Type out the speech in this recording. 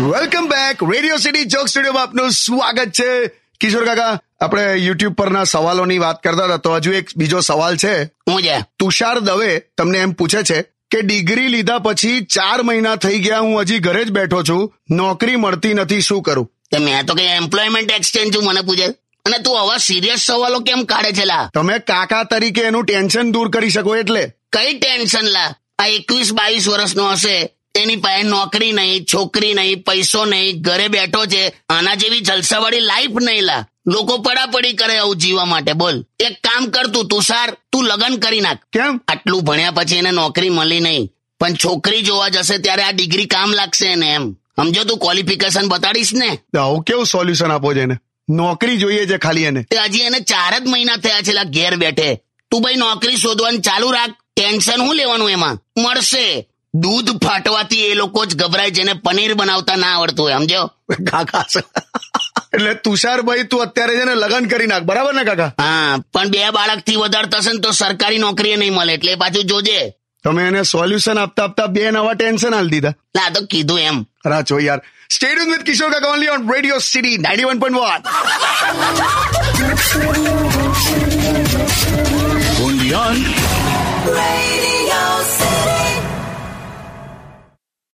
Welcome back radio city joke સ્ટુડિયોમાં આપનું સ્વાગત છે. કિશોર કાકા આપણે યુટ્યુબ પરના સવાલોની વાત કરતા હતા તો હજુ એક બીજો સવાલ છે. તુષાર દવે તમને એમ પૂછે છે કે ડિગ્રી લીધા પછી ચાર મહિના થઈ ગયા હું હજી ઘરે જ બેઠો છું નોકરી મળતી નથી શું કરું? મેં તો કે એમ્પ્લોયમેન્ટ એક્સચેન્જ છું મને પૂછે. અને તું આવા સિરિયસ સવાલો કેમ કાઢે છે લા? તમે કાકા તરીકે એનું ટેન્શન દૂર કરી શકો એટલે. કઈ ટેન્શન લા? આ એકવીસ બાવીસ વર્ષનો હશે. તેની પાસે નોકરી નહીં છોકરી નહીં પૈસો નહીં ઘરે બેઠો છે. આના જેવી જલસાવાળી લાઈફ નહીં લા. લોકો પડાપડી કરે આવું જીવવા માટે. બોલ. એક કામ કર તું તુષાર તું લગન કરી નાખ. કેમ? આટલું ભણ્યા પછી એને નોકરી મળી નહીં. પણ છોકરી જોવા જશે ત્યારે આ ડિગ્રી કામ લાગશે એને એમ. સમજો તું ક્વોલિફિકેશન બતાડીશ ને. આવું કેવું સોલ્યુશન આપો છે એને? નોકરી જોઈએ છે ખાલી એને. હજી એને ચાર જ મહિના થયા છે ઘેર બેઠે. તું ભાઈ નોકરી શોધવાનું ચાલુ રાખ. ટેન્શન શું લેવાનું એમાં? મળશે. દૂધ ફાટવાથી એ લોકો જ ગભરાય જેને પનીર બનાવતા ના આવડતું હોય સમજો કાકા એટલે તુષારભાઈ તું અત્યારે છે ને લગન કરી નાખ. બરાબર ને કાકા? હા પણ બે બાળકથી વધારે થશે ને તો સરકારી નોકરી નહીં મળે એટલે પાછું જોજે. તમે એને સોલ્યુશન આપતા આપતા બે નવા ટેન્શન હાલ દીધા. ના તો કીધું એમ. રાચો યાર. Stadium with Kishore Kaka only on radio city ninety one point one break